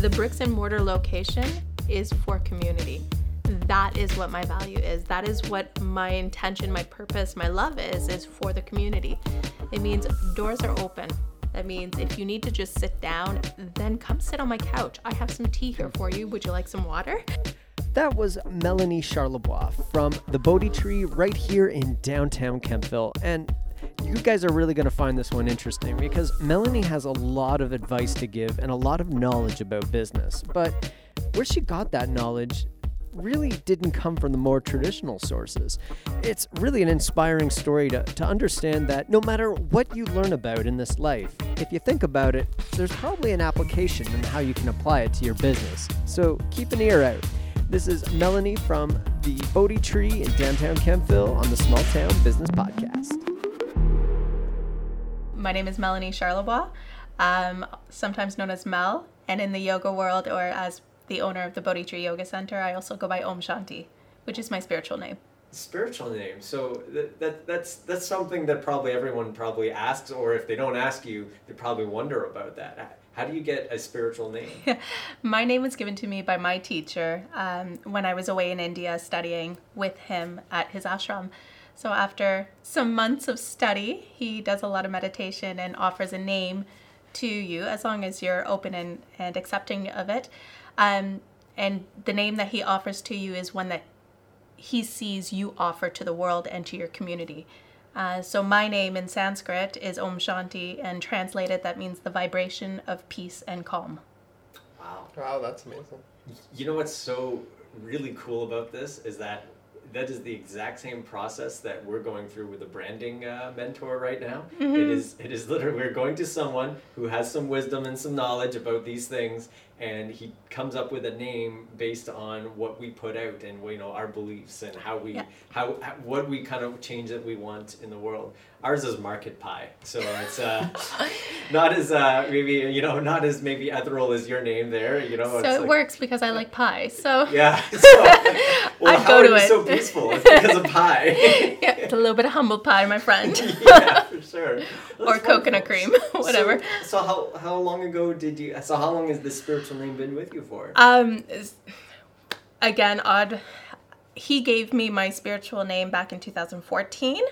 The bricks and mortar location is for community. That is what my value is. That is what my intention, my purpose, my love is, is for the community. It means doors are open. That means if you need to just sit down, then come sit on my couch. I have some tea here for you. Would you like some water? That was Melanie Charlebois from the Bodhi Tree right here in downtown Kemptville. And you guys are really going to find this one interesting because Melanie has a lot of advice to give and a lot of knowledge about business. But where she got that knowledge really didn't come from the more traditional sources. It's really an inspiring story to, to understand that no matter what you learn about in this life, if you think about it, there's probably an application and how you can apply it to your business. So keep an ear out. This is Melanie from the Bodhi Tree in downtown Kemptville on the Small Town Business Podcast. My name is Melanie Charlebois, um, sometimes known as Mel, and in the yoga world or as the owner of the Bodhi Tree Yoga Center, I also go by Om Shanti, which is my spiritual name. Spiritual name. So that, that that's that's something that probably everyone probably asks, or if they don't ask you, they probably wonder about that. How do you get a spiritual name? my name was given to me by my teacher um, when I was away in India studying with him at his ashram. So after some months of study, he does a lot of meditation and offers a name to you as long as you're open and, and accepting of it. Um, and the name that he offers to you is one that he sees you offer to the world and to your community. Uh, so my name in Sanskrit is Om Shanti, and translated that means the vibration of peace and calm. Wow. Wow, that's amazing. You know what's so really cool about this is that that is the exact same process that we're going through with a branding uh, mentor right now. Mm-hmm. It is it is literally we're going to someone who has some wisdom and some knowledge about these things, and he comes up with a name based on what we put out and you know our beliefs and how we Yeah. how, how what we kind of change that we want in the world. Ours is market pie, so it's uh, not as uh, maybe you know not as maybe ethereal as your name there. You know, So it like- works because I like pie. So Yeah. So, well, I'd how go are to you it. so peaceful? It's because of pie. yeah, it's a little bit of humble pie, my friend. yeah, sure. or That's coconut cream, whatever. So, so how how long ago did you? So how long has this spiritual name been with you for? Um, again, odd. He gave me my spiritual name back in 2014.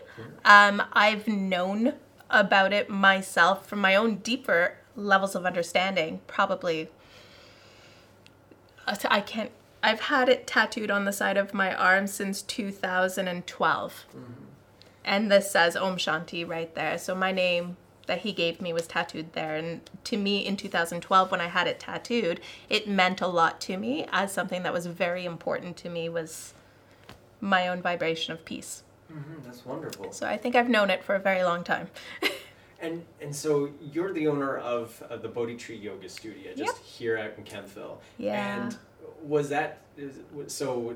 Um, I've known about it myself from my own deeper levels of understanding. Probably, I can't. I've had it tattooed on the side of my arm since 2012. And this says Om Shanti right there. So my name that he gave me was tattooed there. And to me, in 2012, when I had it tattooed, it meant a lot to me as something that was very important to me was my own vibration of peace. Mhm, that's wonderful. So I think I've known it for a very long time. And and so you're the owner of, of the Bodhi Tree Yoga Studio just Yep. here out in Kemptville. Yeah. And was that so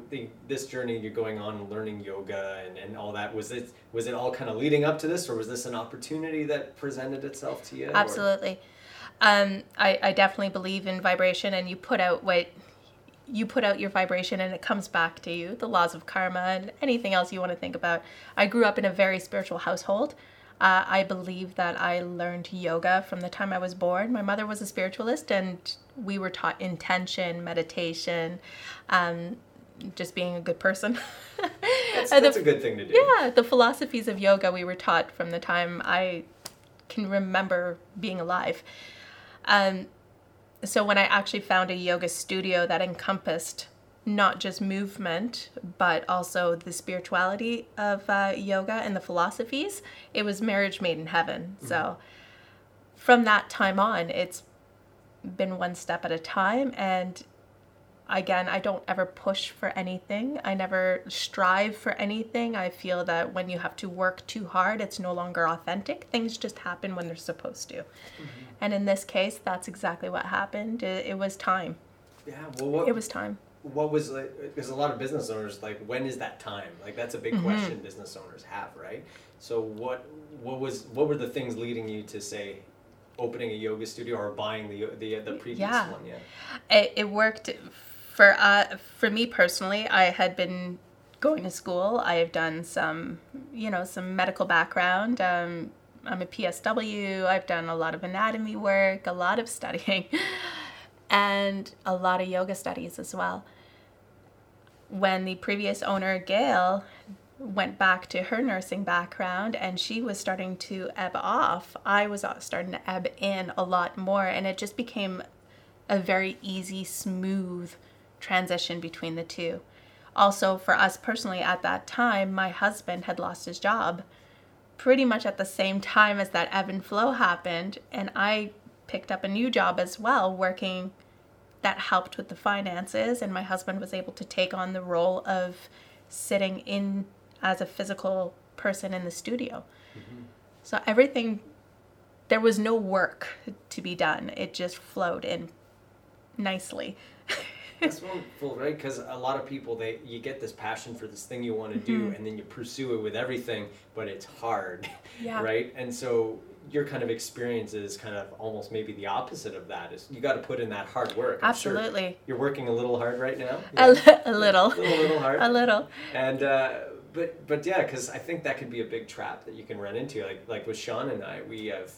this journey you're going on learning yoga and, and all that was it was it all kind of leading up to this or was this an opportunity that presented itself to you? Absolutely. Um, I, I definitely believe in vibration, and you put out what you put out your vibration, and it comes back to you. The laws of karma and anything else you want to think about. I grew up in a very spiritual household. Uh, I believe that I learned yoga from the time I was born. My mother was a spiritualist, and we were taught intention, meditation, um, just being a good person. That's, Uh, the- a good thing to do. yeah, the philosophies of yoga we were taught from the time I can remember being alive. Um, so when I actually found a yoga studio that encompassed not just movement, but also the spirituality of uh, yoga and the philosophies, it was marriage made in heaven. So from that time on, it's been one step at a time. And again i don't ever push for anything. I never strive for anything. I feel that when you have to work too hard it's no longer authentic. Things just happen when they're supposed to. And in this case that's exactly what happened. It, it was time. Yeah. Well, what it was time what was like because a lot of business owners like when is that time? Like that's a big Mm-hmm. question business owners have right? So what what was what were the things leading you to say opening a yoga studio or buying the the the previous Yeah. one? Yeah. It, it worked for uh, for me personally i had been going to school. I have done some you know some medical background. Um, i'm a psw i've done a lot of anatomy work a lot of studying and a lot of yoga studies as well. When the previous owner, Gail, went back to her nursing background and she was starting to ebb off, I was starting to ebb in a lot more, and it just became a very easy, smooth transition between the two. Also, for us personally, at that time, my husband had lost his job pretty much at the same time as that ebb and flow happened, and I picked up a new job as well, working that helped with the finances, and my husband was able to take on the role of sitting in as a physical person in the studio. Mm-hmm. So everything, there was no work to be done. It just flowed in nicely. That's wonderful, right? Because a lot of people, they you get this passion for this thing you want to mm-hmm. do, and then you pursue it with everything, but it's hard, yeah. right? And so your kind of experience is kind of almost maybe the opposite of that. Is you got to put in that hard work. I'm Absolutely. Sure you're working a little hard right now. Yeah. A, a little. A little, little hard. A little. And. Uh, but but yeah, because I think that could be a big trap that you can run into. Like like with Sean and I, we have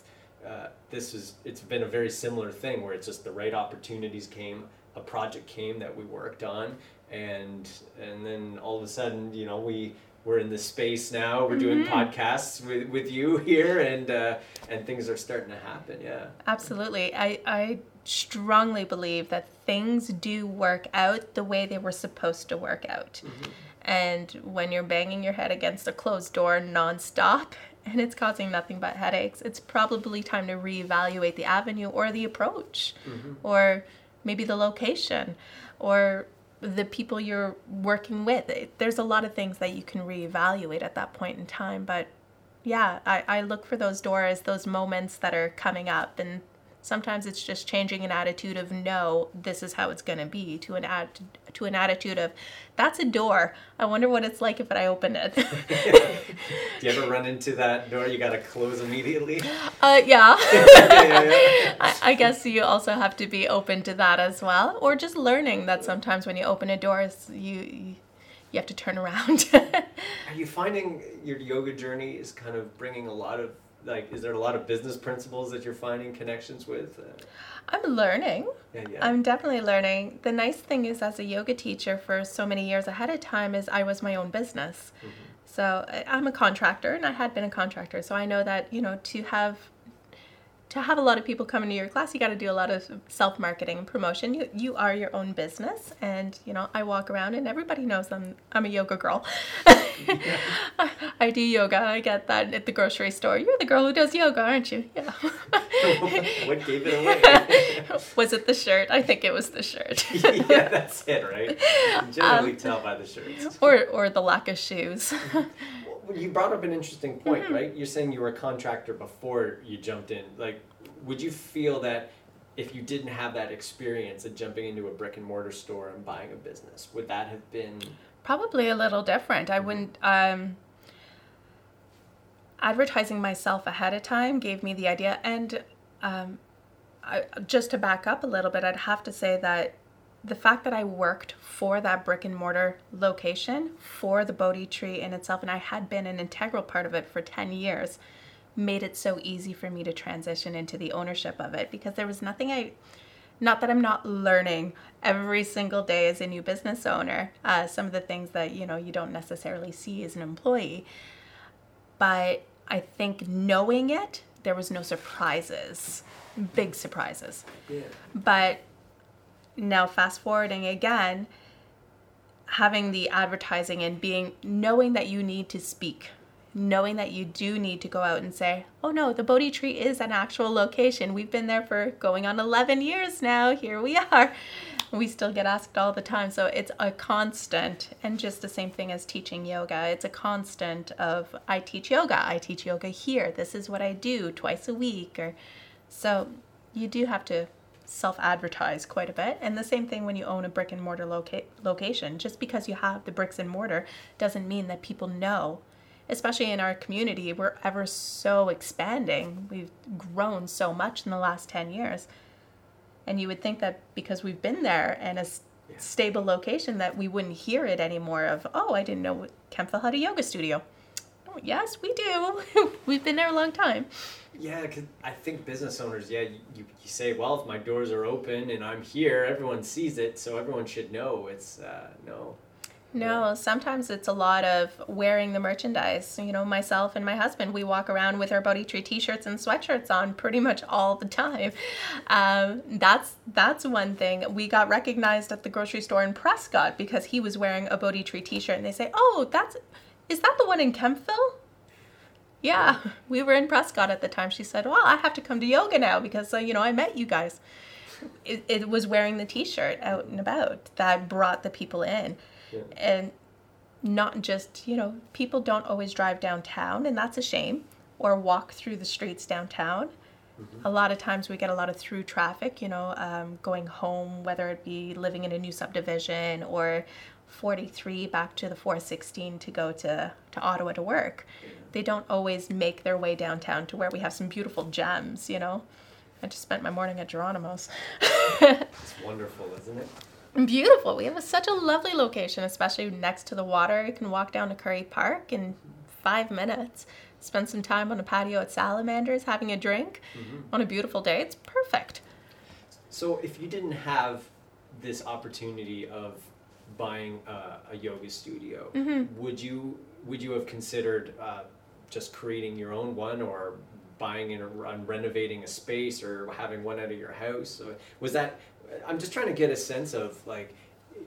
uh, this is it's been a very similar thing where it's just the right opportunities came, a project came that we worked on, and and then all of a sudden you know we we're in this space now. We're doing mm-hmm. podcasts with, with you here, and uh, and things are starting to happen. Yeah, absolutely. I I strongly believe that things do work out the way they were supposed to work out. Mm-hmm. And when you're banging your head against a closed door nonstop and it's causing nothing but headaches, it's probably time to reevaluate the avenue or the approach mm-hmm. or maybe the location or the people you're working with. There's a lot of things that you can reevaluate at that point in time. But yeah, I, I look for those doors, those moments that are coming up and Sometimes it's just changing an attitude of no, this is how it's going to be to an ad to an attitude of that's a door. I wonder what it's like if I open it. Do you ever run into that door you got to close immediately? Uh, yeah. yeah, yeah. I, I, guess you also have to be open to that as well, or just learning that sometimes when you open a door, you, you you have to turn around. Are you finding your yoga journey is kind of bringing a lot of like is there a lot of business principles that you're finding connections with? Uh, i'm learning. Yeah, yeah. i'm definitely learning. The nice thing is as a yoga teacher for so many years ahead of time is i was my own business. Mm-hmm. so i'm a contractor and i had been a contractor. So i know that you know to have to have a lot of people come into your class, you got to do a lot of self marketing and promotion. You you are your own business, and you know I walk around and everybody knows I'm I'm a yoga girl. I, I, do yoga. I get that at the grocery store. You're the girl who does yoga, aren't you? Yeah. what gave it away? was it the shirt? I think it was the shirt. yeah, that's it, right? You generally um, tell by the shirts. Or or the lack of shoes you brought up an interesting point, mm-hmm. right? You're saying you were a contractor before you jumped in. Like, would you feel that if you didn't have that experience of jumping into a brick and mortar store and buying a business, would that have been probably a little different? I wouldn't. Um, advertising myself ahead of time gave me the idea, and um, I, just to back up a little bit, I'd have to say that the fact that I worked for that brick and mortar location for the Bodhi tree in itself, and I had been an integral part of it for 10 years, made it so easy for me to transition into the ownership of it because there was nothing I, not that I'm not learning every single day as a new business owner, uh, some of the things that, you know, you don't necessarily see as an employee. But I think knowing it, there was no surprises, big surprises. Yeah. But now fast forwarding again having the advertising and being knowing that you need to speak knowing that you do need to go out and say oh no the bodhi tree is an actual location. We've been there for going on 11 years now. Here we are. We still get asked all the time. So it's a constant and just the same thing as teaching yoga. It's a constant of i teach yoga. I teach yoga here. This is what i do twice a week or so you do have to self advertise quite a bit. And the same thing when you own a brick and mortar loca- location. Just because you have the bricks and mortar doesn't mean that people know. Especially in our community, we're ever so expanding. We've grown so much in the last 10 years. And you would think that because we've been there and a yeah. stable location that we wouldn't hear it anymore of, oh, I didn't know Kemptville had a yoga studio. Oh, yes, we do. We've been there a long time. Yeah, cause I think business owners, yeah, you, you, you say, well, if my doors are open and I'm here, everyone sees it, so everyone should know. It's uh, no. No, sometimes it's a lot of wearing the merchandise. You know, myself and my husband, we walk around with our Bodhi Tree t-shirts and sweatshirts on pretty much all the time. Um, that's that's one thing. We got recognized at the grocery store in Prescott because he was wearing a Bodhi Tree t-shirt, and they say, "Oh, that's is that the one in Kemptville?" Yeah, we were in Prescott at the time. She said, "Well, I have to come to yoga now because uh, you know I met you guys." It, it was wearing the T-shirt out and about that brought the people in, Yeah. and not just you know people don't always drive downtown, and that's a shame, or walk through the streets downtown. A lot of times we get a lot of through traffic, you know, um, going home, whether it be living in a new subdivision or 43 back to the 416 to go to, to Ottawa to work. They don't always make their way downtown to where we have some beautiful gems, you know. I just spent my morning at Geronimo's. It's wonderful, isn't it? Beautiful. We have a, such a lovely location, especially next to the water. You can walk down to Curry Park in five minutes, spend some time on a patio at Salamanders having a drink on a beautiful day. It's perfect. So if you didn't have this opportunity of buying a, a yoga studio, would you would you have considered uh, just creating your own one or buying and renovating a space or having one out of your house? Was that? I'm just trying to get a sense of like,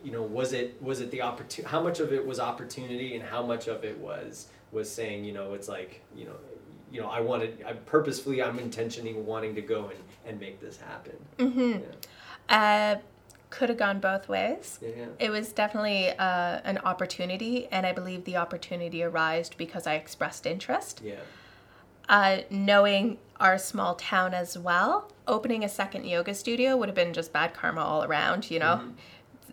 you know, was it was it the opportunity? How much of it was opportunity and how much of it was was saying, you know, it's like, you know. You know, I wanted. I purposefully. I'm intentioning wanting to go and, and make this happen. Mm-hmm. Yeah. Uh, could have gone both ways. Yeah, yeah. It was definitely uh, an opportunity, and I believe the opportunity arose because I expressed interest. Yeah. uh, knowing our small town as well, opening a second yoga studio would have been just bad karma all around, you know?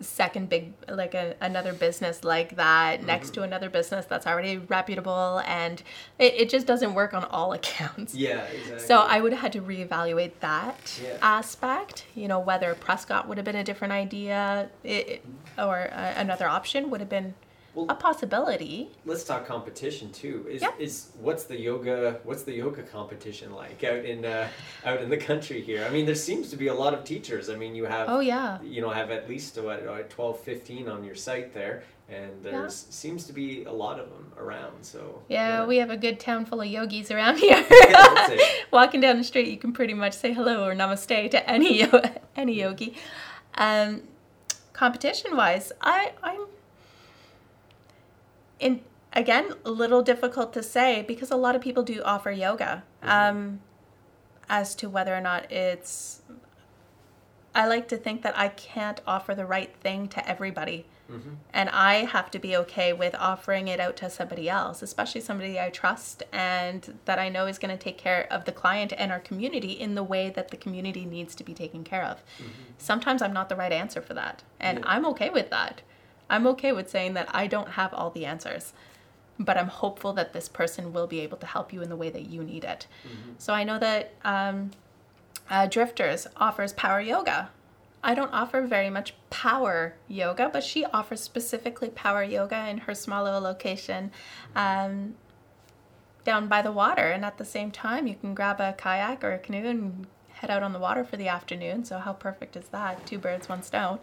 Second big, like a, another business like that next to another business that's already reputable, and it, it just doesn't work on all accounts. Yeah, exactly. So I would have had to reevaluate that Yeah. aspect. You know, whether Prescott would have been a different idea it, it- or uh, another option would have been Well- a possibility. let's talk competition too. Is Yeah. is what's the yoga what's the yoga competition like out in uh, out in the country here? I mean, there seems to be a lot of teachers. I mean, you have Oh, yeah. you know have at least what uh, 12, 15 on your site there, and there's seems to be a lot of them around. So Yeah, we have a good town full of yogis around here. Walking down the street, you can pretty much say hello or namaste to any any yogi. Um, competition wise, I I'm in again a little difficult to say because a lot of people do offer yoga. Mm-hmm. Um, as to whether or not it's, I like to think that I can't offer the right thing to everybody. Mm-hmm. And I have to be okay with offering it out to somebody else, especially somebody I trust and that I know is going to take care of the client and our community in the way that the community needs to be taken care of. Mm-hmm. Sometimes I'm not the right answer for that. And Yeah. I'm okay with that. I'm okay with saying that I don't have all the answers, but I'm hopeful that this person will be able to help you in the way that you need it. So I know that um, uh, Drifters offers power yoga. I don't offer very much power yoga, but she offers specifically power yoga in her small little location um, down by the water. And at the same time, you can grab a kayak or a canoe and head out on the water for the afternoon. So, how perfect is that? Two birds, one stone.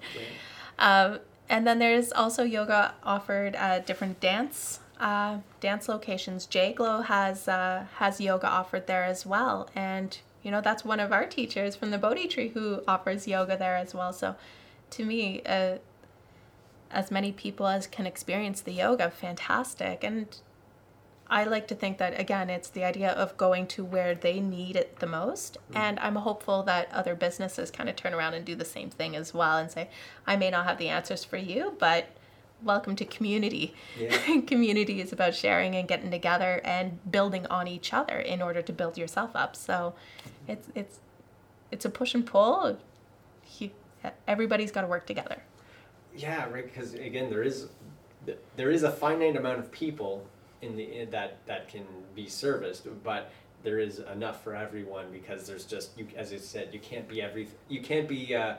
Um, and then there's also yoga offered at different dance uh, dance locations. J Glow has uh, has yoga offered there as well, and you know that's one of our teachers from the Bodhi Tree who offers yoga there as well. So, to me, uh, as many people as can experience the yoga, fantastic. And I like to think that again, it's the idea of going to where they need it the most. Mm-hmm. And I'm hopeful that other businesses kind of turn around and do the same thing as well and say, I may not have the answers for you, but welcome to community. Yeah. community is about sharing and getting together and building on each other in order to build yourself up. So it's it's it's a push and pull. Everybody's got to work together. Yeah, right. Because again, there is there is a finite amount of people in the in that that can be serviced, but there is enough for everyone because there's just you as I said, you can't be every you can't be uh, uh,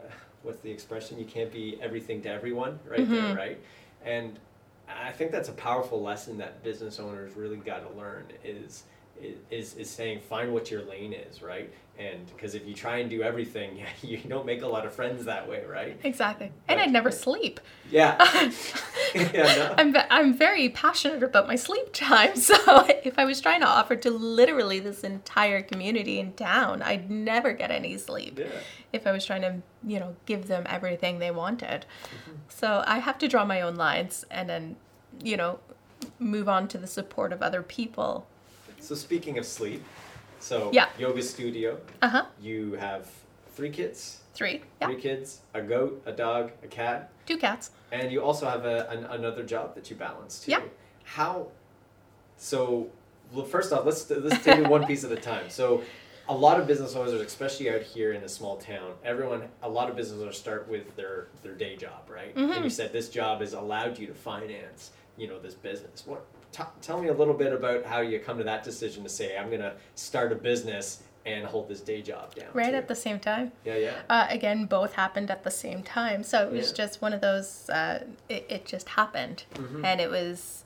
what's the expression? You can't be everything to everyone, right there, right? And I think that's a powerful lesson that business owners really got to learn is is is saying find what your lane is, right? And because if you try and do everything, you don't make a lot of friends that way, right? Exactly. And I'd never sleep. Yeah. yeah no. I'm, I'm very passionate about my sleep time. So if I was trying to offer to literally this entire community in town, I'd never get any sleep. Yeah. If I was trying to, you know, give them everything they wanted. Mm-hmm. So I have to draw my own lines and then, you know, move on to the support of other people so speaking of sleep, so yeah. yoga studio. Uh huh. You have three kids. Three. Yeah. Three kids, a goat, a dog, a cat. Two cats. And you also have a, an, another job that you balance too. Yeah. How? So, well, first off, let's let's take it one piece at a time. So, a lot of business owners, especially out here in a small town, everyone, a lot of business owners start with their their day job, right? Mm-hmm. And you said this job has allowed you to finance, you know, this business. What T- tell me a little bit about how you come to that decision to say I'm going to start a business and hold this day job down. Right too. at the same time. Yeah, yeah. Uh, again, both happened at the same time, so it was yeah. just one of those. Uh, it, it just happened, mm-hmm. and it was,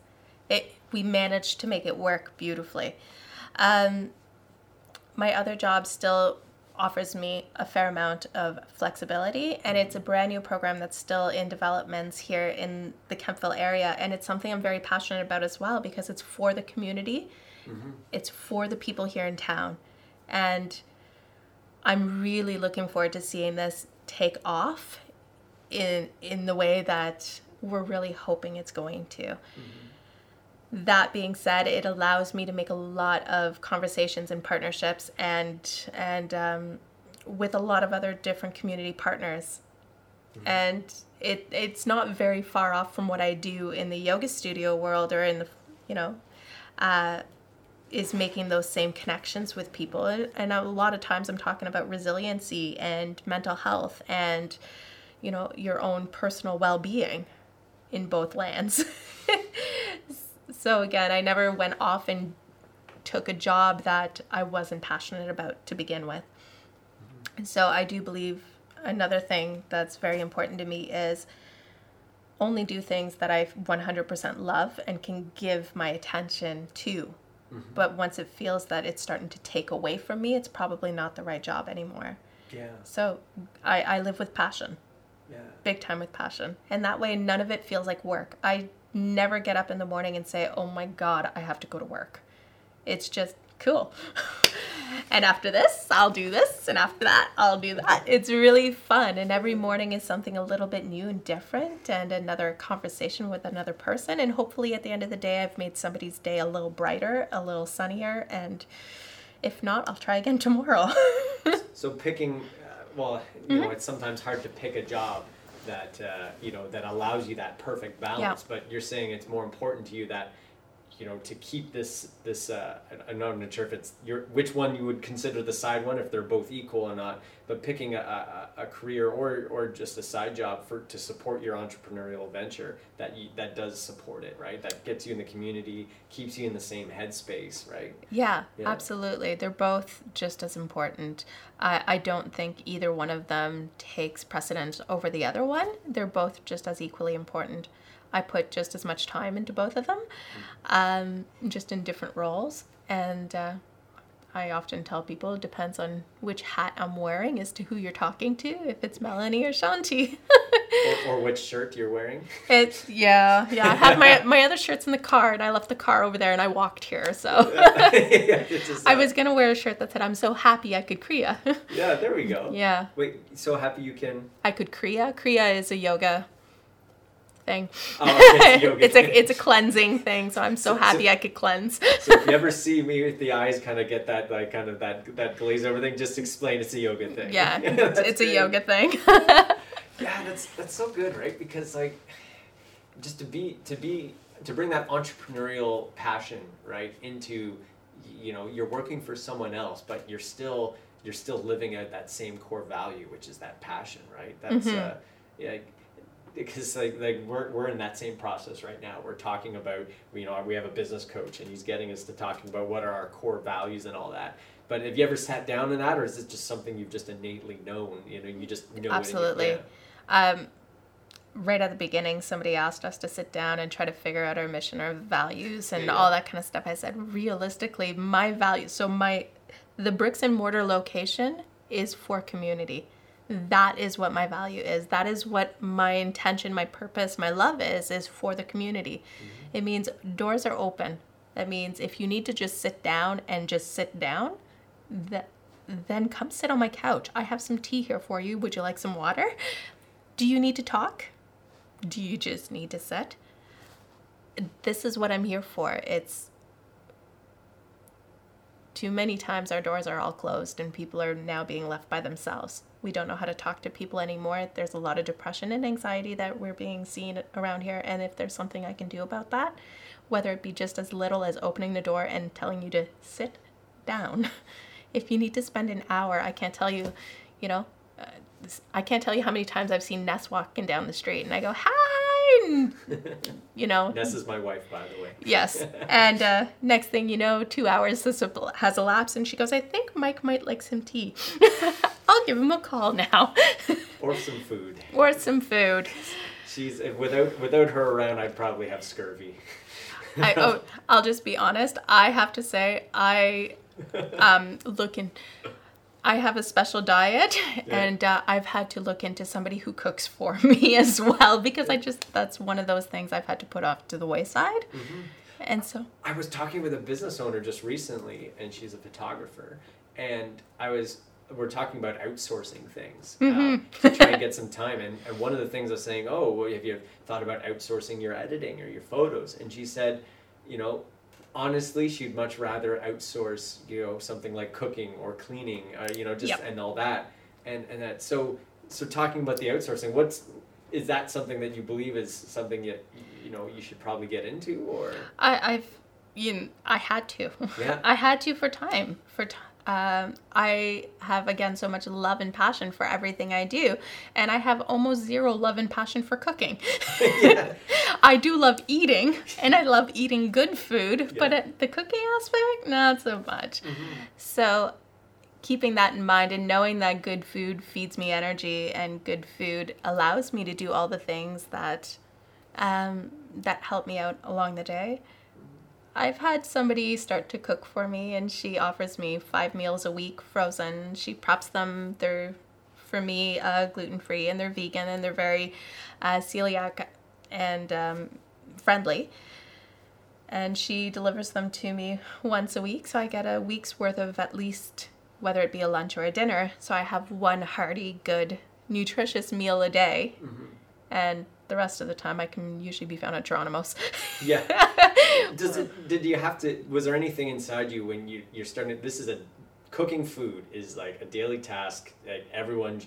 it. We managed to make it work beautifully. Um, my other job still offers me a fair amount of flexibility and it's a brand new program that's still in developments here in the Kemptville area and it's something I'm very passionate about as well because it's for the community. Mm-hmm. It's for the people here in town. And I'm really looking forward to seeing this take off in in the way that we're really hoping it's going to. Mm-hmm that being said, it allows me to make a lot of conversations and partnerships and and um, with a lot of other different community partners. Mm-hmm. And it it's not very far off from what I do in the yoga studio world or in the you know uh, is making those same connections with people. And a lot of times I'm talking about resiliency and mental health and you know your own personal well-being in both lands. So again, I never went off and took a job that I wasn't passionate about to begin with. And so I do believe another thing that's very important to me is only do things that I 100% love and can give my attention to. Mm-hmm. But once it feels that it's starting to take away from me, it's probably not the right job anymore. Yeah. So I, I live with passion. Yeah. Big time with passion. And that way, none of it feels like work. I never get up in the morning and say, oh my God, I have to go to work. It's just cool. and after this, I'll do this. And after that, I'll do that. It's really fun. And every morning is something a little bit new and different and another conversation with another person. And hopefully, at the end of the day, I've made somebody's day a little brighter, a little sunnier. And if not, I'll try again tomorrow. so, picking, uh, well, you mm-hmm. know, it's sometimes hard to pick a job that uh, you know that allows you that perfect balance. Yeah. But you're saying it's more important to you that you know to keep this this uh, I'm not sure if it's your which one you would consider the side one if they're both equal or not but picking a, a, a career or or just a side job for to support your entrepreneurial venture that you, that does support it right? That gets you in the community keeps you in the same headspace right? Yeah, yeah. absolutely. They're both just as important. I, I don't think either one of them takes precedence over the other one. They're both just as equally important I put just as much time into both of them, um, just in different roles. And uh, I often tell people it depends on which hat I'm wearing as to who you're talking to, if it's Melanie or Shanti. or, or, which shirt you're wearing. It's yeah, yeah. I have my my other shirts in the car, and I left the car over there, and I walked here. So yeah, I was gonna wear a shirt that said "I'm so happy I could kriya." yeah, there we go. Yeah. Wait, so happy you can. I could kriya. Kriya is a yoga thing. Oh, it's, a it's a it's a cleansing thing. So I'm so, so happy so, I could cleanse. so if you ever see me with the eyes kind of get that like kind of that that glaze over thing, just explain it's a yoga thing. Yeah, it's, it's a yoga thing. yeah, that's that's so good, right? Because like, just to be to be to bring that entrepreneurial passion right into, you know, you're working for someone else, but you're still you're still living out that same core value, which is that passion, right? That's mm-hmm. uh, yeah because like, like we're, we're in that same process right now we're talking about you know we have a business coach and he's getting us to talking about what are our core values and all that but have you ever sat down in that or is it just something you've just innately known you know you just know absolutely um, right at the beginning, somebody asked us to sit down and try to figure out our mission, our values, and Yeah, yeah. all that kind of stuff. I said, realistically, my values. So my, the bricks and mortar location is for community. Mm. That is what my value is. That is what my intention, my purpose, my love is. Is for the community. Mm-hmm. It means doors are open. That means if you need to just sit down and just sit down, that then come sit on my couch. I have some tea here for you. Would you like some water? Do you need to talk? Do you just need to sit? This is what I'm here for. It's too many times our doors are all closed and people are now being left by themselves. We don't know how to talk to people anymore. There's a lot of depression and anxiety that we're being seen around here. And if there's something I can do about that, whether it be just as little as opening the door and telling you to sit down, if you need to spend an hour, I can't tell you, you know, uh, I can't tell you how many times I've seen Ness walking down the street and I go, hi, and, you know, Ness is my wife, by the way. Yes. And uh, next thing you know, two hours has has elapsed, and she goes, "I think Mike might like some tea. I'll give him a call now, Or some food. or some food." She's without without her around, I'd probably have scurvy. I, oh, I'll just be honest. I have to say, I um look in. I have a special diet, and uh, I've had to look into somebody who cooks for me as well because I just that's one of those things I've had to put off to the wayside, and so I was talking with a business owner just recently, and she's a photographer, and I was we're talking about outsourcing things um, to try and get some time. And, and one of the things I was saying, oh, well, have you thought about outsourcing your editing or your photos? And she said, you know, honestly, she'd much rather outsource, you know, something like cooking or cleaning, uh, you know, just Yep. and all that. And and that so so talking about the outsourcing, what's is that something that you believe is something that you know you should probably get into or I, I've, you know, I had to. Yeah. I had to for time. For time. Um, I have again so much love and passion for everything I do, and I have almost zero love and passion for cooking. Yeah. I do love eating, and I love eating good food, but at the cooking aspect, not so much. So, keeping that in mind and knowing that good food feeds me energy, and good food allows me to do all the things that um, that help me out along the day. I've had somebody start to cook for me, and she offers me five meals a week frozen. She preps them. They're for me uh, gluten free, and they're vegan, and they're very uh, celiac and um, friendly. And she delivers them to me once a week, so I get a week's worth of at least, whether it be a lunch or a dinner. So I have one hearty, good, nutritious meal a day, and the rest of the time I can usually be found at Geronimo's. Yeah. Does it? Did you have to? Was there anything inside you when you you're starting? This is a cooking food is like a daily task that everyone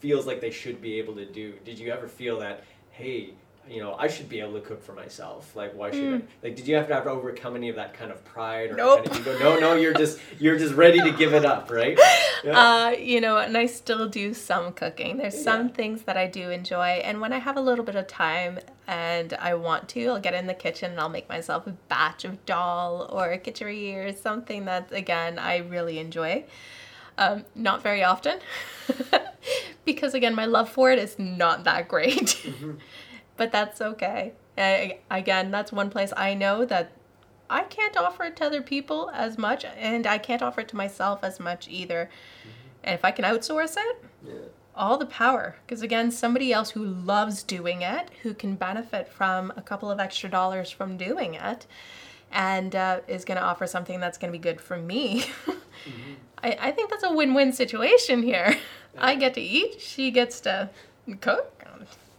feels like they should be able to do. Did you ever feel that? Hey, you know, I should be able to cook for myself. Like, why should I? Like, did you have to have to overcome any of that kind of pride or Nope. kind of ego? No, no, you're just you're just ready to give it up, right? Yeah. Uh, you know, and I still do some cooking. There's some Yeah. things that I do enjoy, and when I have a little bit of time and I want to, I'll get in the kitchen and I'll make myself a batch of dal or a kitchery or something that, again, I really enjoy. Um, not very often, because again, my love for it is not that great. but that's okay. Uh, again, that's one place I know that I can't offer it to other people as much, and I can't offer it to myself as much either. And if I can outsource it, yeah. all the power. Because again, somebody else who loves doing it, who can benefit from a couple of extra dollars from doing it, and uh, is going to offer something that's going to be good for me. I, I think that's a win win situation here. I get to eat, she gets to cook.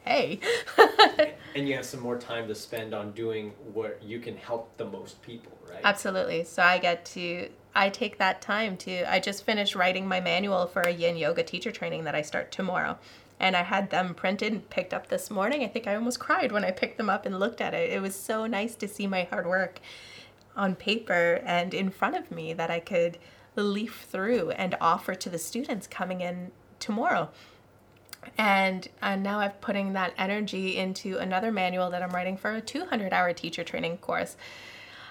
Hey. And you have some more time to spend on doing what you can help the most people, right? Absolutely. So I get to I take that time to I just finished writing my manual for a yin yoga teacher training that I start tomorrow. And I had them printed and picked up this morning. I think I almost cried when I picked them up and looked at it. It was so nice to see my hard work on paper and in front of me that I could leaf through and offer to the students coming in tomorrow. And and now I'm putting that energy into another manual that I'm writing for a 200 hour teacher training course.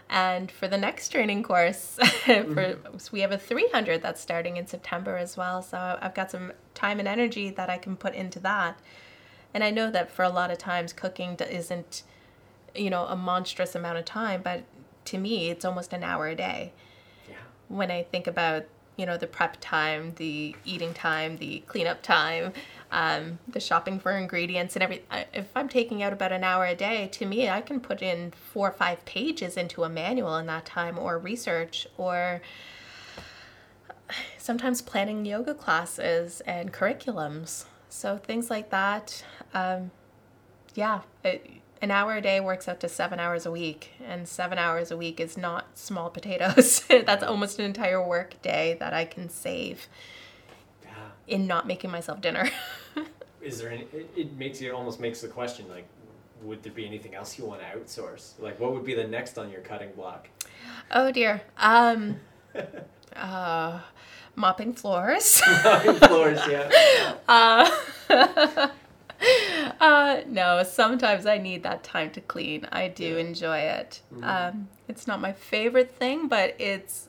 And for the next training course, for, so we have a 300 that's starting in September as well. So I've got some time and energy that I can put into that. And I know that for a lot of times cooking isn't, you know, a monstrous amount of time, but to me, it's almost an hour a day. Yeah. When I think about, you know, the prep time, the eating time, the cleanup time, um, the shopping for ingredients and every, if I'm taking out about an hour a day, to me, I can put in four or five pages into a manual in that time or research or sometimes planning yoga classes and curriculums. So things like that. Um, yeah, it, an hour a day works out to seven hours a week, and seven hours a week is not small potatoes. That's almost an entire work day that I can save Yeah. in not making myself dinner. Is there any? It, it makes you it almost makes the question like, would there be anything else you want to outsource? Like, what would be the next on your cutting block? oh dear. Um, uh, mopping floors. Mopping floors, yeah. Uh, uh, no, sometimes I need that time to clean. I do Yeah. enjoy it. Um, it's not my favorite thing, but it's.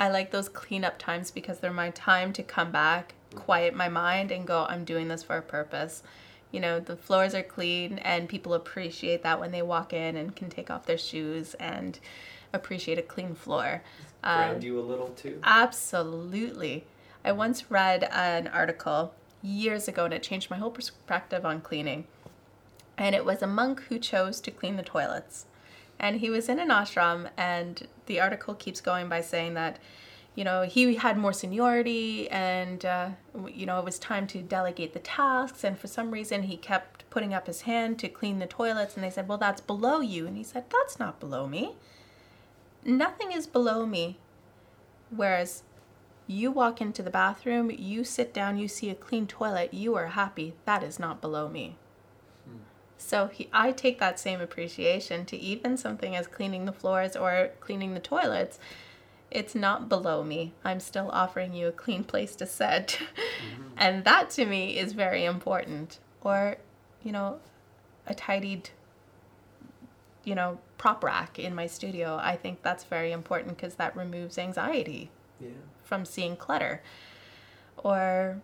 I like those cleanup times because they're my time to come back, quiet my mind, and go, I'm doing this for a purpose. You know, the floors are clean, and people appreciate that when they walk in and can take off their shoes and appreciate a clean floor. Um, Ground you a little too. Absolutely. I once read an article years ago and it changed my whole perspective on cleaning. And it was a monk who chose to clean the toilets. And he was in an ashram, and the article keeps going by saying that, you know, he had more seniority and, uh, you know, it was time to delegate the tasks. And for some reason, he kept putting up his hand to clean the toilets. And they said, well, that's below you. And he said, that's not below me. Nothing is below me. Whereas you walk into the bathroom, you sit down, you see a clean toilet, you are happy. That is not below me. So he, I take that same appreciation to even something as cleaning the floors or cleaning the toilets. It's not below me. I'm still offering you a clean place to sit. Mm-hmm. and that to me is very important. Or, you know, a tidied, you know, prop rack in my studio. I think that's very important because that removes anxiety Yeah. From seeing clutter. Or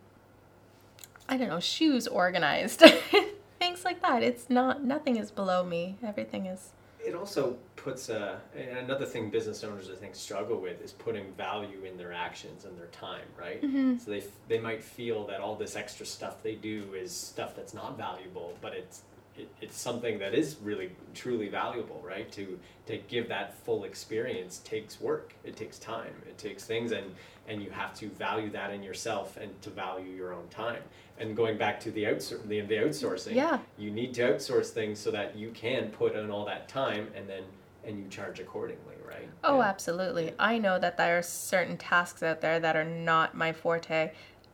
i don't know shoes organized. Things like that. It's not nothing is below me. Everything is It also puts a, another thing business owners I think struggle with is putting value in their actions and their time, right? Mm-hmm. So they they might feel that all this extra stuff they do is stuff that's not valuable, but it's it, it's something that is really truly valuable, right? To to give that full experience takes work. It takes time. It takes things, and and you have to value that in yourself and to value your own time. And going back to the outsor- the, the outsourcing, Yeah. you need to outsource things so that you can put in all that time and then and you charge accordingly, right? oh Yeah. absolutely i know that there are certain tasks out there that are not my forte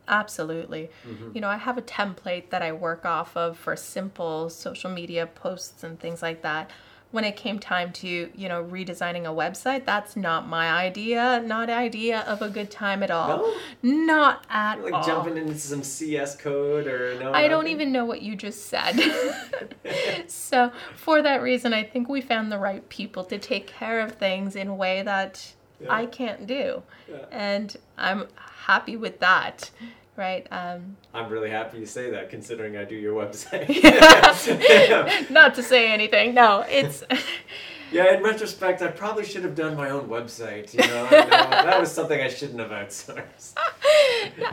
absolutely Mm-hmm. you know i have a template that i work off of for simple social media posts and things like that when it came time to you know redesigning a website that's not my idea not idea of a good time at all No? not at like all jumping into some CSS code or no. I don't even know what you just said. so, for that reason, I think we found the right people to take care of things in a way that Yeah. I can't do. Yeah. And I'm happy with that, right? Um, I'm really happy you say that, considering I do your website. not to say anything, no, it's. yeah, in retrospect, I probably should have done my own website. You know, know that was something I shouldn't have outsourced.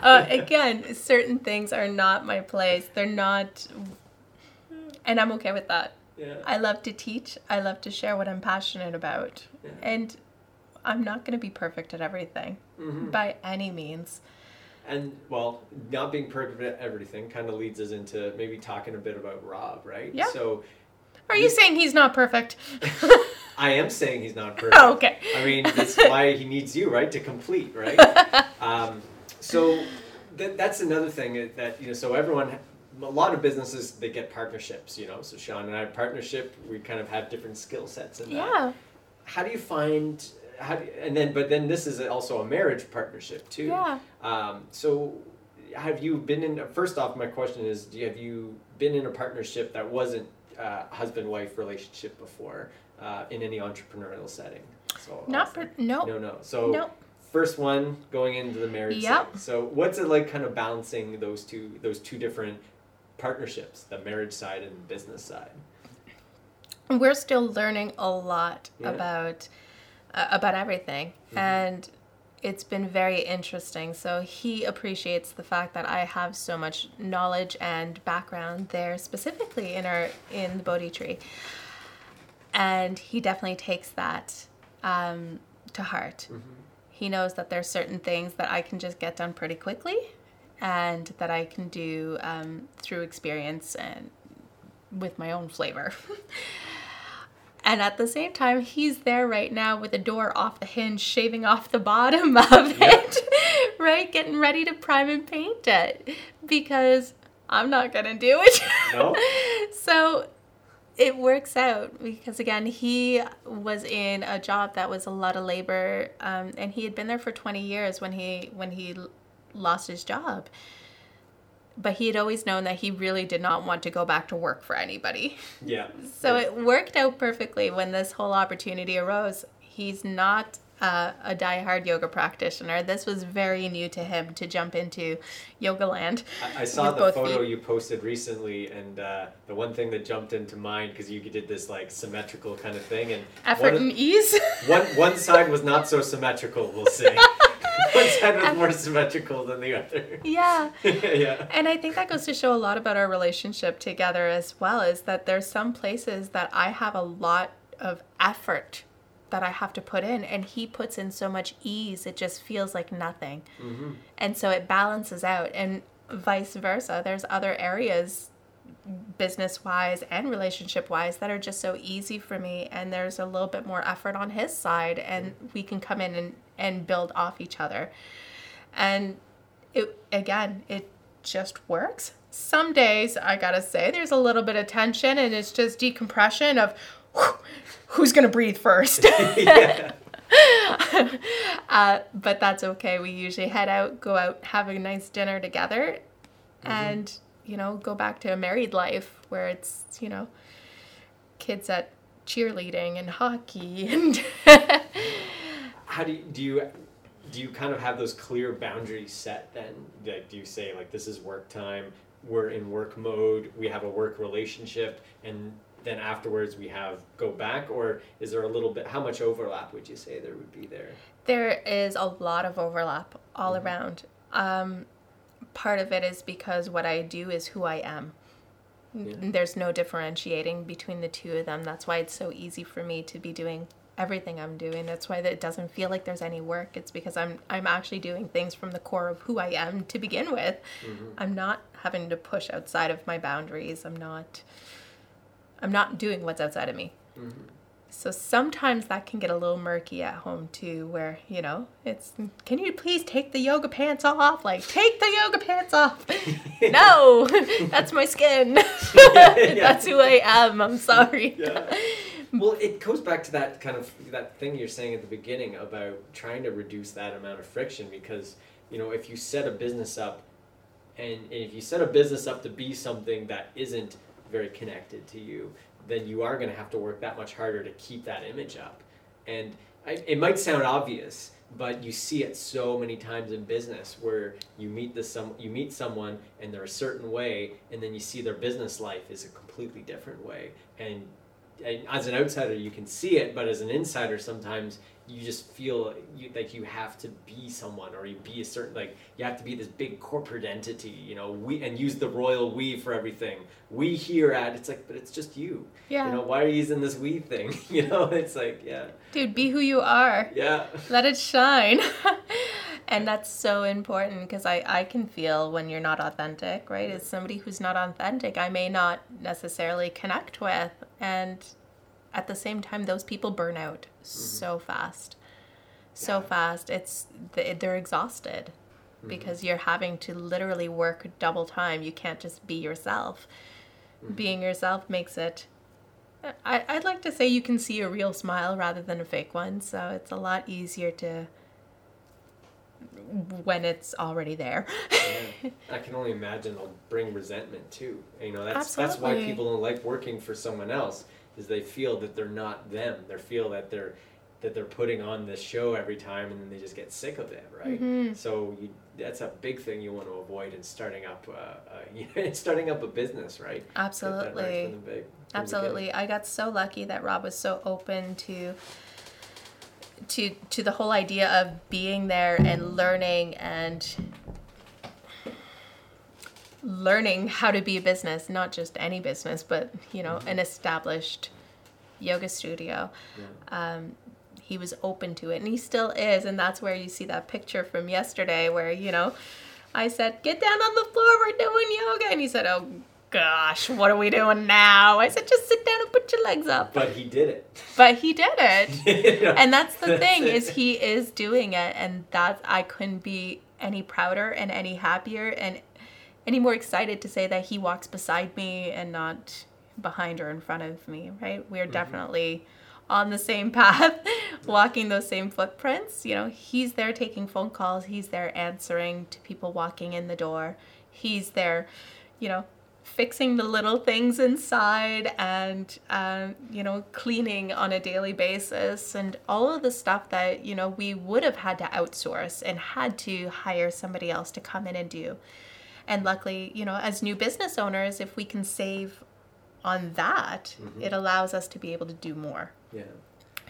uh, again, certain things are not my place. They're not. And I'm okay with that. Yeah. I love to teach. I love to share what I'm passionate about. Yeah. And I'm not going to be perfect at everything Mhm. by any means. And well, not being perfect at everything kind of leads us into maybe talking a bit about Rob, right? Yeah. So Are you saying he's not perfect? I am saying he's not perfect. oh, okay. I mean, that's why he needs you, right, to complete, right? um, so that, that's another thing that you know. So everyone, a lot of businesses, they get partnerships. You know, so Sean and I have partnership. We kind of have different skill sets in that. Yeah. How do you find? How and then, but then this is also a marriage partnership too. Yeah. Um, so have you been in? First off, my question is: Do you, have you been in a partnership that wasn't uh, husband-wife relationship before uh, in any entrepreneurial setting? So Not per- no. no, no. So No. first one going into the marriage. Yep. setting. So what's it like, kind of balancing those two those two different partnerships, the marriage side and business side. We're still learning a lot Yeah. about uh, about everything, and it's been very interesting. So he appreciates the fact that I have so much knowledge and background there, specifically in our in the Bodhi tree, and he definitely takes that um, to heart. He knows that there's certain things that I can just get done pretty quickly, and that I can do um, through experience and with my own flavor. And at the same time, he's there right now with the door off the hinge, shaving off the bottom of it, right? Getting ready to prime and paint it because I'm not going to do it. No? so it works out because, again, he was in a job that was a lot of labor um, and he had been there for 20 years when he, when he lost his job. But he had always known that he really did not want to go back to work for anybody. Yeah. So it worked out perfectly when this whole opportunity arose. He's not uh, a diehard yoga practitioner. This was very new to him to jump into yoga land. I, I saw the photo feet. you posted recently, and uh, the one thing that jumped into mind because you did this like symmetrical kind of thing, and Effort one, and ease. one one side was not so symmetrical. We'll say side was more symmetrical than the other. yeah. yeah. And I think that goes to show a lot about our relationship together as well is that there's some places that I have a lot of effort that I have to put in and he puts in so much ease it just feels like nothing. Mm-hmm. And so it balances out and vice versa. There's other areas business wise and relationship wise that are just so easy for me and there's a little bit more effort on his side and we can come in and, and build off each other. And it again, it just works. Some days I gotta say there's a little bit of tension and it's just decompression of whew, who's gonna breathe first. uh, but that's okay. We usually head out, go out, have a nice dinner together, and you know, go back to a married life where it's you know, kids at cheerleading and hockey and How do you, do you do you kind of have those clear boundaries set then? Like, do you say like this is work time? We're in work mode. We have a work relationship, and then afterwards we have go back, or is there a little bit? How much overlap would you say there would be there? there is a lot of overlap all around. Um, part of it is because what I do is who I am. N- There's no differentiating between the two of them. That's why it's so easy for me to be doing everything I'm doing. That's why that it doesn't feel like there's any work. It's because I'm I'm actually doing things from the core of who I am to begin with. Mm-hmm. I'm not having to push outside of my boundaries. I'm not I'm not doing what's outside of me. Mm-hmm. So sometimes that can get a little murky at home too, where, you know, it's, can you please take the yoga pants off? Like, take the yoga pants off. no, that's my skin. that's who I am. I'm sorry. Yeah. Well, it goes back to that kind of that thing you're saying at the beginning about trying to reduce that amount of friction because you know if you set a business up and, and if you set a business up to be something that isn't very connected to you, then you are going to have to work that much harder to keep that image up. And I, it might sound obvious, but you see it so many times in business where you meet the some you meet someone and they're a certain way, and then you see their business life is a completely different way. And, and as an outsider, you can see it, but as an insider, sometimes you just feel you, like you have to be someone or you be a certain like you have to be this big corporate entity you know we and use the royal we for everything we here at it's like but it's just you Yeah. you know why are you using this we thing you know it's like yeah Dude, be who you are. yeah Let it shine. and that's so important because I, I can feel when you're not authentic, right? As somebody who's not authentic, I may not necessarily connect with. And at the same time, those people burn out mm-hmm. so fast. So Yeah. fast. It's they- they're exhausted mm-hmm. because you're having to literally work double time. You can't just be yourself. Mm-hmm. Being yourself makes it I, I'd like to say you can see a real smile rather than a fake one, so it's a lot easier to when it's already there. Yeah. I can only imagine they'll bring resentment too. You know, that's that's why people don't like working for someone else is they feel that they're not them. They feel that they're that they're putting on this show every time and then they just get sick of it right Mhm. so you, that's a big thing you want to avoid in starting up uh, uh, you know, starting up a business right Get that right Absolutely. big- from the beginning. Absolutely. I got so lucky that Rob was so open to to to the whole idea of being there and learning and learning how to be a business, not just any business, but you know, an established yoga studio. Yeah. Um, he was open to it and he still is and that's where you see that picture from yesterday where you know i said get down on the floor we're doing yoga and he said oh gosh what are we doing now? I said just sit down and put your legs up. But he did it. But he did it. Know, and that's the thing it. is he is doing it and that i couldn't be any prouder and any happier and any more excited to say that he walks beside me and not behind or in front of me right? We're mm-hmm. definitely on the same path walking those same footprints. You know he's there taking phone calls. He's there answering to people walking in the door. He's there you know fixing the little things inside and um, you know cleaning on a daily basis and all of the stuff that you know we would have had to outsource and had to hire somebody else to come in and do. And luckily you know as new business owners if we can save on that it allows us to be able to do more. Yeah.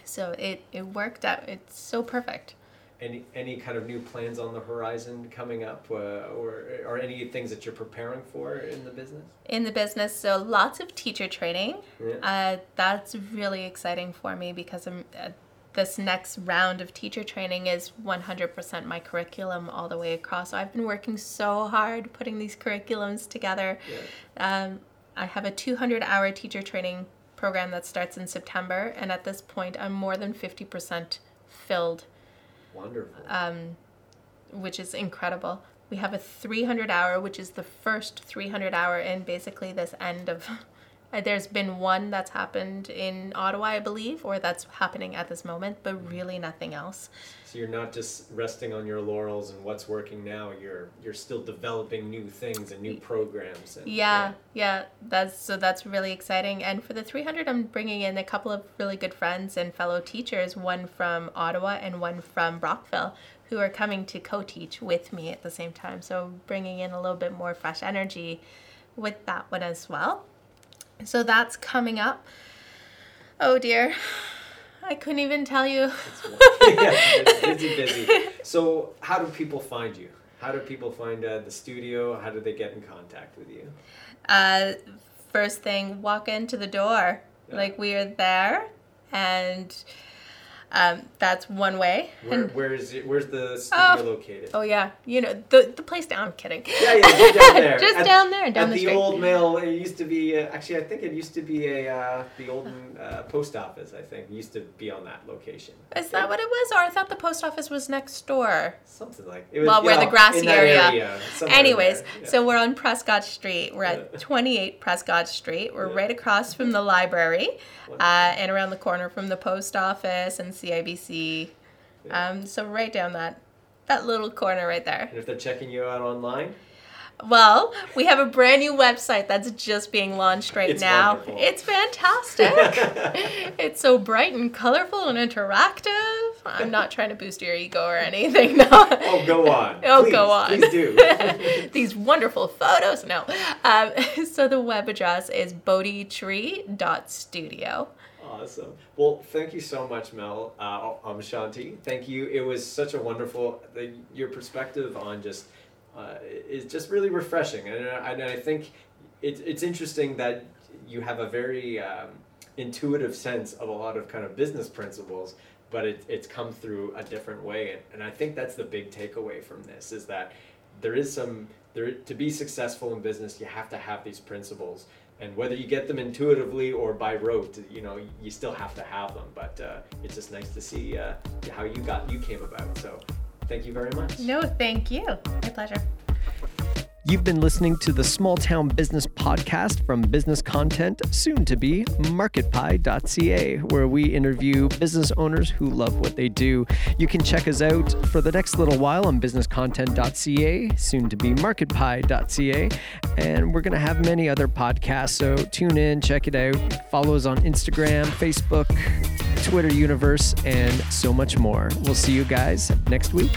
So it it worked out it's so perfect any any kind of new plans on the horizon coming up uh, or or any things that you're preparing for in the business? In the business so lots of teacher training. Yeah. uh, that's really exciting for me because I'm, uh, this next round of teacher training is 100% my curriculum all the way across. So i've been working so hard putting these curriculums together. Yeah. Um, i have a 200 hour teacher training program that starts in september and at this point i'm more than 50% filled wonderful um, which is incredible. We have a 300 hour, which is the first 300 hour in basically this end of. uh, There's been one that's happened in Ottawa, I believe, or that's happening at this moment, but really nothing else. So you're not just resting on your laurels and what's working now. You're you're still developing new things and new programs. And, Yeah, yeah, that's so that's really exciting. And for the 300, I'm bringing in a couple of really good friends and fellow teachers, one from Ottawa and one from Brockville, who are coming to co-teach with me at the same time. So bringing in a little bit more fresh energy with that one as well. So that's coming up. Oh dear. I couldn't even tell you. yeah, it's busy, busy. So how do people find you? How do people find uh, the studio? How do they get in contact with you? Uh, first thing, walk into the door. Yeah. Like we are there, and um, that's one way. Where, where is it? Where's the studio Oh. located? oh yeah, you know the the place down. I'm kidding. Yeah, yeah, just down there. Just At- down there, down At the the old mill. it used to be. Uh, actually, I think it used to be a uh, the old uh, post office. I think it used to be on that location. Is that what it was, or I thought the post office was next door? Something like it was. Well, where yeah, the grassy that area. Anyways, yeah. so we're on Prescott Street. We're at 28 Prescott Street. We're Yeah. right across from the library, uh, and around the corner from the post office and CIBC. Yeah. Um, so right down that that little corner right there. And if they're checking you out online, Well, we have a brand new website that's just being launched right It's now. wonderful. It's fantastic. it's so bright and colorful and interactive. I'm not trying to boost your ego or anything. No. oh, go on. Oh, Please, go on. Please do. These wonderful photos. No. Um, so the web address is bodhitree.studio. Awesome. Well, thank you so much, Mel. Uh, Om Shanti. Thank you. It was such a wonderful. The, your perspective on just uh, is just really refreshing, and I, and I think it's it's interesting that you have a very um, intuitive sense of a lot of kind of business principles, but it, it's come through a different way, and, and I think that's the big takeaway from this is that there is some there to be successful in business you have to have these principles and whether you get them intuitively or by rote you know you still have to have them but uh, it's just nice to see uh, how you got you came about so thank you very much No, thank you. My pleasure. You've been listening to the Small Town Business Podcast from Business Content, soon to be marketpie.ca, where we interview business owners who love what they do. You can check us out for the next little while on businesscontent.ca, soon to be marketpie.ca, and we're going to have many other podcasts. So tune in, check it out, follow us on Instagram, Facebook, Twitter universe, and so much more. We'll see you guys next week.